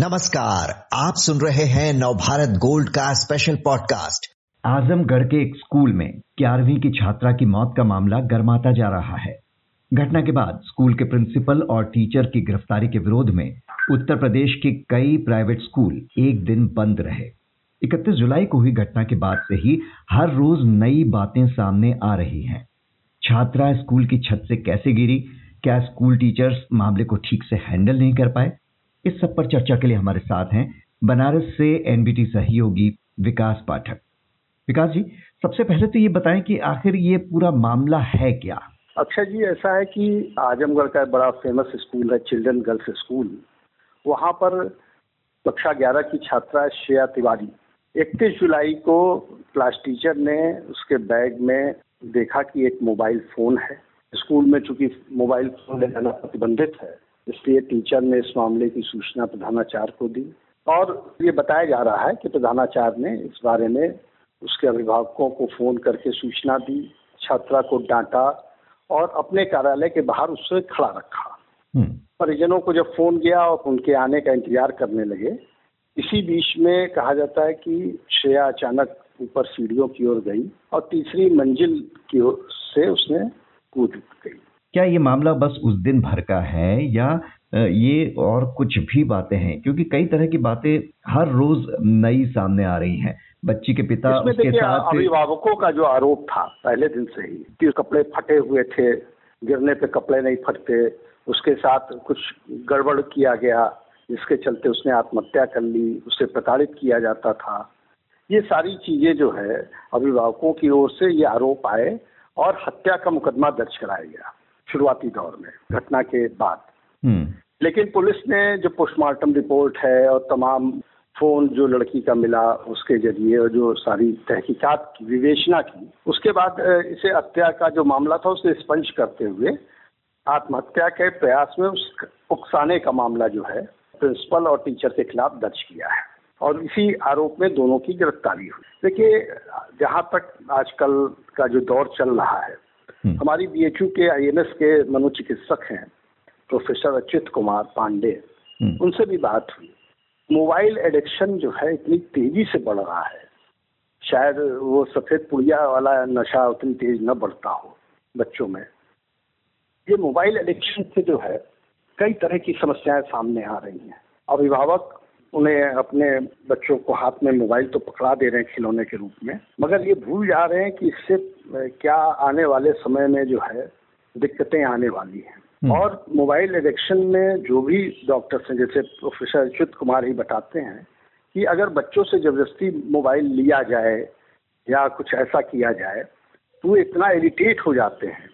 नमस्कार, आप सुन रहे हैं नवभारत गोल्ड का स्पेशल पॉडकास्ट आजमगढ़ के एक स्कूल में ग्यारहवीं की छात्रा की मौत का मामला गर्माता जा रहा है। घटना के बाद स्कूल के प्रिंसिपल और टीचर की गिरफ्तारी के विरोध में उत्तर प्रदेश के कई प्राइवेट स्कूल एक दिन बंद रहे। 31 जुलाई को हुई घटना के बाद से ही हर रोज नई बातें सामने आ रही हैं। छात्रा स्कूल की छत से कैसे गिरी? क्या स्कूल टीचर्स मामले को ठीक से हैंडल नहीं कर पाए? इस सब पर चर्चा के लिए हमारे साथ हैं बनारस से एनबीटी सहयोगी विकास पाठक। विकास जी, सबसे पहले तो ये बताएँ कि आखिर ये पूरा मामला है क्या? अक्षय जी, ऐसा है कि आजमगढ़ का बड़ा फ़ेमस स्कूल है चिल्ड्रन गर्ल्स स्कूल वहाँ पर कक्षा ग्यारह की छात्रा श्रेया तिवारी। इकतीस जुलाई को क्लास टीचर ने उसके बैग में देखा कि एक मोबाइल फ़ोन है। स्कूल में चूँकि मोबाइल फ़ोन ले जाना प्रतिबंधित है इसलिए टीचर ने इस मामले की सूचना प्रधानाचार्य को दी। और ये बताया जा रहा है कि प्रधानाचार्य ने इस बारे में उसके अभिभावकों को फ़ोन करके सूचना दी छात्रा को डांटा और अपने कार्यालय के बाहर उससे खड़ा रखा। हम्म। परिजनों को जब फ़ोन गया और उनके आने का इंतज़ार करने लगे इसी बीच में कहा जाता है कि श्रेया अचानक ऊपर सीढ़ियों की ओर गई और तीसरी मंजिल की ओर से उसने कूद गई। क्या ये मामला बस उस दिन भर का है या ये और कुछ भी बातें हैं? क्योंकि कई तरह की बातें हर रोज नई सामने आ रही हैं। बच्ची के पिता उसके साथ अभिभावकों का जो आरोप था पहले दिन से ही कि कपड़े फटे हुए थे गिरने पे कपड़े नहीं फटते उसके साथ कुछ गड़बड़ किया गया जिसके चलते उसने आत्महत्या कर ली उसे प्रताड़ित किया जाता था। ये सारी चीज़ें जो है अभिभावकों की ओर से ये आरोप आए और हत्या का मुकदमा दर्ज कराया गया। शुरुआती दौर में घटना के बाद हम्म। लेकिन पुलिस ने जो पोस्टमार्टम रिपोर्ट है और तमाम फ़ोन जो लड़की का मिला उसके ज़रिए और जो सारी तहकीकात की विवेचना की उसके बाद इसे हत्या का जो मामला था उसे स्पंज करते हुए आत्महत्या के प्रयास में उस उकसाने का मामला जो है प्रिंसिपल और टीचर के खिलाफ दर्ज किया है और इसी आरोप में दोनों की गिरफ्तारी हुई देखिए जहाँ तक आजकल का जो दौर चल रहा है। हमारी बीएचयू के आईएमएस के मनोचिकित्सक हैं प्रोफेसर अच्युत कुमार पांडे। हम्म। उनसे भी बात हुई। मोबाइल एडिक्शन जो है इतनी तेज़ी से बढ़ रहा है। शायद वो सफ़ेद पुड़िया वाला नशा उतनी तेज न बढ़ता हो बच्चों में। ये मोबाइल एडिक्शन से जो है कई तरह की समस्याएँ सामने आ रही हैं। अभिभावक उन्हें अपने बच्चों को हाथ में मोबाइल तो पकड़ा दे रहे हैं खिलौने के रूप में मगर ये भूल जा रहे हैं कि इससे क्या आने वाले समय में जो है दिक्कतें आने वाली हैं हम्म। और मोबाइल एडिक्शन में जो भी डॉक्टर्स हैं जैसे प्रोफेसर अच्युत कुमार ही बताते हैं कि अगर बच्चों से ज़बरदस्ती मोबाइल लिया जाए या कुछ ऐसा किया जाए तो वो इतना इरिटेट हो जाते हैं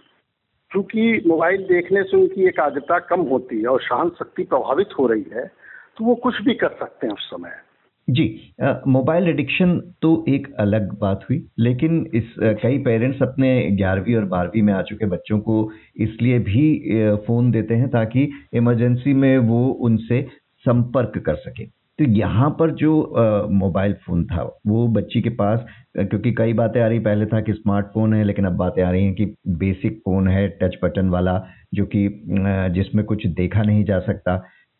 क्योंकि मोबाइल देखने से उनकी एकाग्रता कम होती है और सहन शक्ति प्रभावित हो रही है तो वो कुछ भी कर सकते हैं उस समय। जी मोबाइल एडिक्शन तो एक अलग बात हुई लेकिन इस आ, कई पेरेंट्स अपने ग्यारहवीं और बारहवीं में आ चुके बच्चों को इसलिए भी फ़ोन देते हैं ताकि इमरजेंसी में वो उनसे संपर्क कर सके। तो यहाँ पर जो मोबाइल फ़ोन था वो बच्ची के पास क्योंकि कई बातें आ रही पहले था कि स्मार्टफ़ोन है लेकिन अब बातें आ रही हैं कि बेसिक फ़ोन है टच बटन वाला जो कि जिसमें कुछ देखा नहीं जा सकता।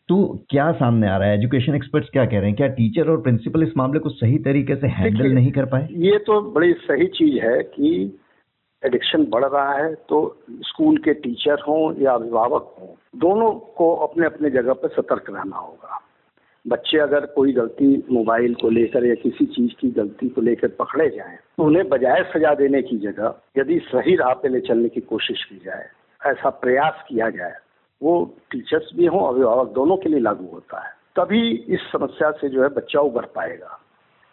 तो क्या सामने आ रहा है? एजुकेशन एक्सपर्ट्स क्या कह रहे हैं? क्या टीचर और प्रिंसिपल इस मामले को सही तरीके से हैंडल नहीं कर पाए? ये तो बड़ी सही चीज़ है कि एडिक्शन बढ़ रहा है तो स्कूल के टीचर हों या अभिभावक हों दोनों को अपने अपने जगह पर सतर्क रहना होगा। बच्चे अगर कोई गलती मोबाइल को लेकर या किसी चीज़ की गलती को लेकर पकड़े जाएँ तो उन्हें बजाय सजा देने की जगह यदि सही राह पे ले चलने की कोशिश की जाए ऐसा प्रयास किया जाए वो टीचर्स भी हों, अभिभावक दोनों के लिए लागू होता है। तभी इस समस्या से जो है बच्चा उभर पाएगा।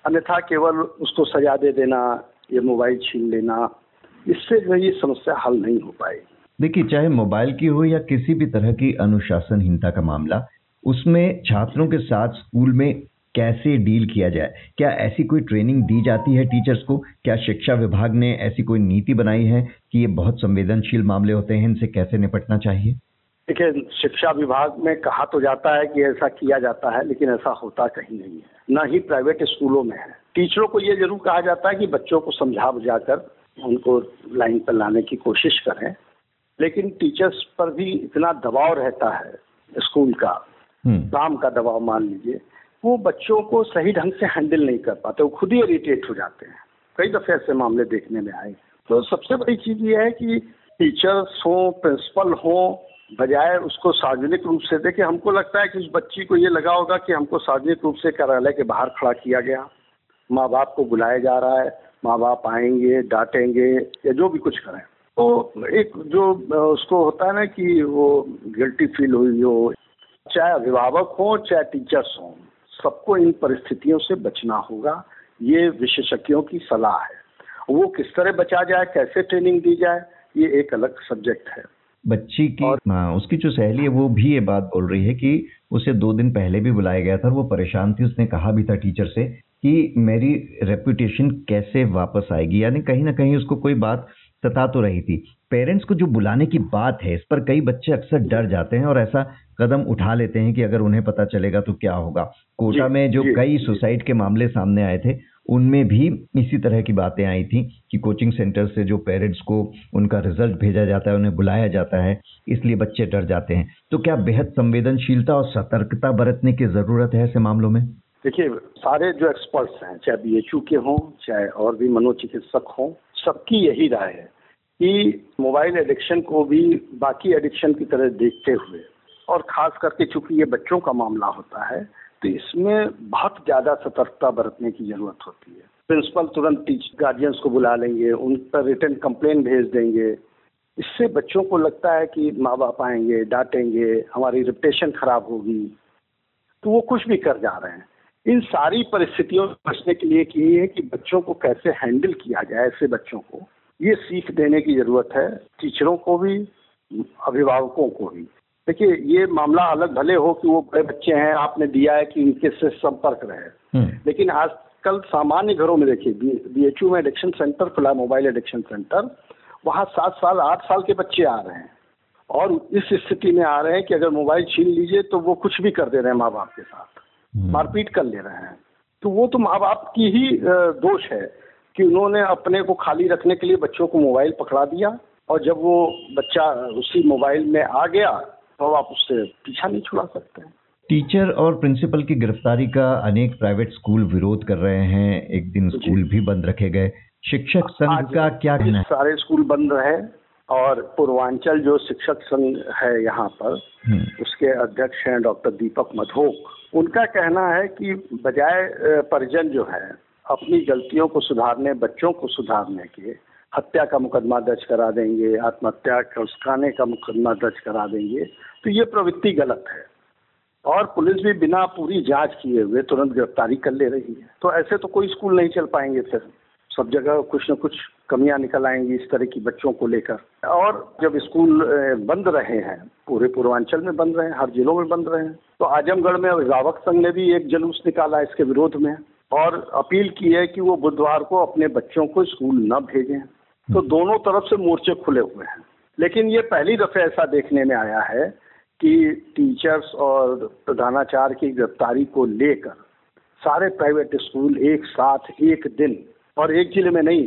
अन्यथा केवल उसको सजा दे देना, या मोबाइल छीन लेना, इससे जो है ये समस्या हल नहीं हो पाएगी। देखिए, चाहे मोबाइल की हो या किसी भी तरह की अनुशासनहीनता का मामला, उसमें छात्रों के साथ स्कूल में कैसे डील किया जाए? क्या ऐसी कोई ट्रेनिंग दी जाती है टीचर्स को? क्या शिक्षा विभाग ने ऐसी कोई नीति बनाई है कि ये बहुत संवेदनशील मामले होते हैं, इनसे कैसे निपटना चाहिए? देखिए शिक्षा विभाग में कहा तो जाता है कि ऐसा किया जाता है लेकिन ऐसा होता कहीं नहीं है। न ही प्राइवेट स्कूलों में है। टीचरों को ये ज़रूर कहा जाता है कि बच्चों को समझा बुझा कर उनको लाइन पर लाने की कोशिश करें। लेकिन टीचर्स पर भी इतना दबाव रहता है स्कूल का हम्म। काम का दबाव मान लीजिए वो बच्चों को सही ढंग से हैंडल नहीं कर पाते वो खुद ही इरिटेट हो जाते हैं। कई दफे ऐसे मामले देखने में आए। तो सबसे बड़ी चीज़ ये है कि टीचर्स हो प्रिंसिपल हो बजाय उसको सार्वजनिक रूप से देखे, हमको लगता है कि उस बच्ची को ये लगा होगा कि हमको सार्वजनिक रूप से कार्यालय के बाहर खड़ा किया गया। माँ बाप को बुलाया जा रहा है माँ बाप आएँगे, डांटेंगे या जो भी कुछ करें। तो एक जो उसको होता है ना कि वो गिल्टी फील हुई हो, चाहे अभिभावक हो, चाहे टीचर्स हो, सबको इन परिस्थितियों से बचना होगा। ये विशेषज्ञों की सलाह है। वो किस तरह बचा जाए, कैसे ट्रेनिंग दी जाए, ये एक अलग सब्जेक्ट है। बच्ची की और हाँ, उसकी जो सहेली है वो भी ये बात बोल रही है कि उसे दो दिन पहले भी बुलाया गया था और वो परेशान थी। उसने कहा भी था टीचर से कि मेरी रेपुटेशन कैसे वापस आएगी? यानी कहीं ना कहीं उसको कोई बात सता तो रही थी। पेरेंट्स को जो बुलाने की बात है इस पर कई बच्चे अक्सर डर जाते हैं और ऐसा कदम उठा लेते हैं कि अगर उन्हें पता चलेगा तो क्या होगा। कोटा में जो कई सुसाइड के मामले सामने आए थे उनमें भी इसी तरह की बातें आई थी कि कोचिंग सेंटर से जो पेरेंट्स को उनका रिज़ल्ट भेजा जाता है, उन्हें बुलाया जाता है, इसलिए बच्चे डर जाते हैं। तो क्या बेहद संवेदनशीलता और सतर्कता बरतने की ज़रूरत है ऐसे मामलों में? देखिए, सारे जो एक्सपर्ट्स हैं, चाहे बी एच के हों, चाहे और भी मनोचिकित्सक हों, सबकी यही राय है कि मोबाइल एडिक्शन को भी बाकी एडिक्शन की तरह देखते हुए, और खास करके चूँकि ये बच्चों का मामला होता है तो इसमें बहुत ज़्यादा सतर्कता बरतने की ज़रूरत होती है। प्रिंसिपल तुरंत टीच गार्जियंस को बुला लेंगे, उन पर रिटर्न कंप्लेन भेज देंगे। इससे बच्चों को लगता है कि माँ बाप आएँगे, डांटेंगे, हमारी रिपुटेशन खराब होगी। तो वो कुछ भी कर जा रहे हैं। इन सारी परिस्थितियों से बचने के लिए ये है कि बच्चों को कैसे हैंडल किया जाए, ऐसे बच्चों को। ये सीख देने की ज़रूरत है टीचरों को भी, अभिभावकों को भी। देखिए ये मामला अलग भले हो कि वो बड़े बच्चे हैं आपने दिया है कि इनके से संपर्क रहे। हम्म। लेकिन आजकल सामान्य घरों में देखिए बी एच यू में एडिक्शन सेंटर खुला मोबाइल एडिक्शन सेंटर वहाँ सात साल आठ साल के बच्चे आ रहे हैं। और इस स्थिति में आ रहे हैं कि अगर मोबाइल छीन लीजिए तो वो कुछ भी कर दे रहे हैं माँ बाप के साथ। हम्म। मारपीट कर ले रहे हैं। तो वो तो माँ बाप की ही दोष है कि उन्होंने अपने को खाली रखने के लिए बच्चों को मोबाइल पकड़ा दिया। और जब वो बच्चा उसी मोबाइल में आ गया तो आप उससे पीछा नहीं छुड़ा सकते हैं। टीचर और प्रिंसिपल की गिरफ्तारी का अनेक प्राइवेट स्कूल विरोध कर रहे हैं। एक दिन स्कूल भी बंद रखे गए। शिक्षक संघ का क्या कहना है? सारे स्कूल बंद रहे और पूर्वांचल जो शिक्षक संघ है यहाँ पर हम्म। उसके अध्यक्ष हैं डॉक्टर दीपक मधोक। उनका कहना है कि बजाय परिजन जो है अपनी गलतियों को सुधारने बच्चों को सुधारने के हत्या का मुकदमा दर्ज करा देंगे, आत्महत्या का उसकाने का मुकदमा दर्ज करा देंगे तो ये प्रवृत्ति गलत है। और पुलिस भी बिना पूरी जाँच किए हुए तुरंत गिरफ्तारी कर ले रही है। तो ऐसे तो कोई स्कूल नहीं चल पाएँगे फिर। सब जगह कुछ न कुछ कमियाँ निकल आएँगी इस तरह की बच्चों को लेकर। और जब स्कूल बंद रहे हैं, पूरे पूर्वांचल में बंद रहे हैं, हर जिलों में बंद रहे हैं तो आजमगढ़ में अभिभावक संघ ने भी एक जुलूस निकाला इसके विरोध में। और अपील की है कि वो बुधवार को अपने बच्चों को स्कूल न भेजें। तो। दोनों तरफ़ से मोर्चे खुले हुए हैं लेकिन ये पहली दफे ऐसा देखने में आया है कि टीचर्स और प्रधानाचार्य की गिरफ्तारी को लेकर सारे प्राइवेट स्कूल एक साथ, एक दिन, और एक ज़िले में नहीं,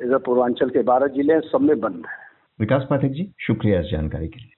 इधर पूर्वांचल के बारह ज़िले सब में बंद है विकास पाठक जी, शुक्रिया इस जानकारी के लिए